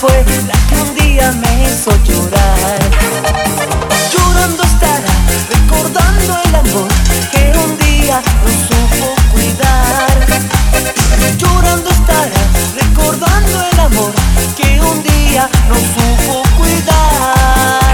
fue la que un día me hizo llorar. Llorando estará, recordando el amor que un día no supo cuidar. Llorando estará, recordando el amor que un día no supo cuidar.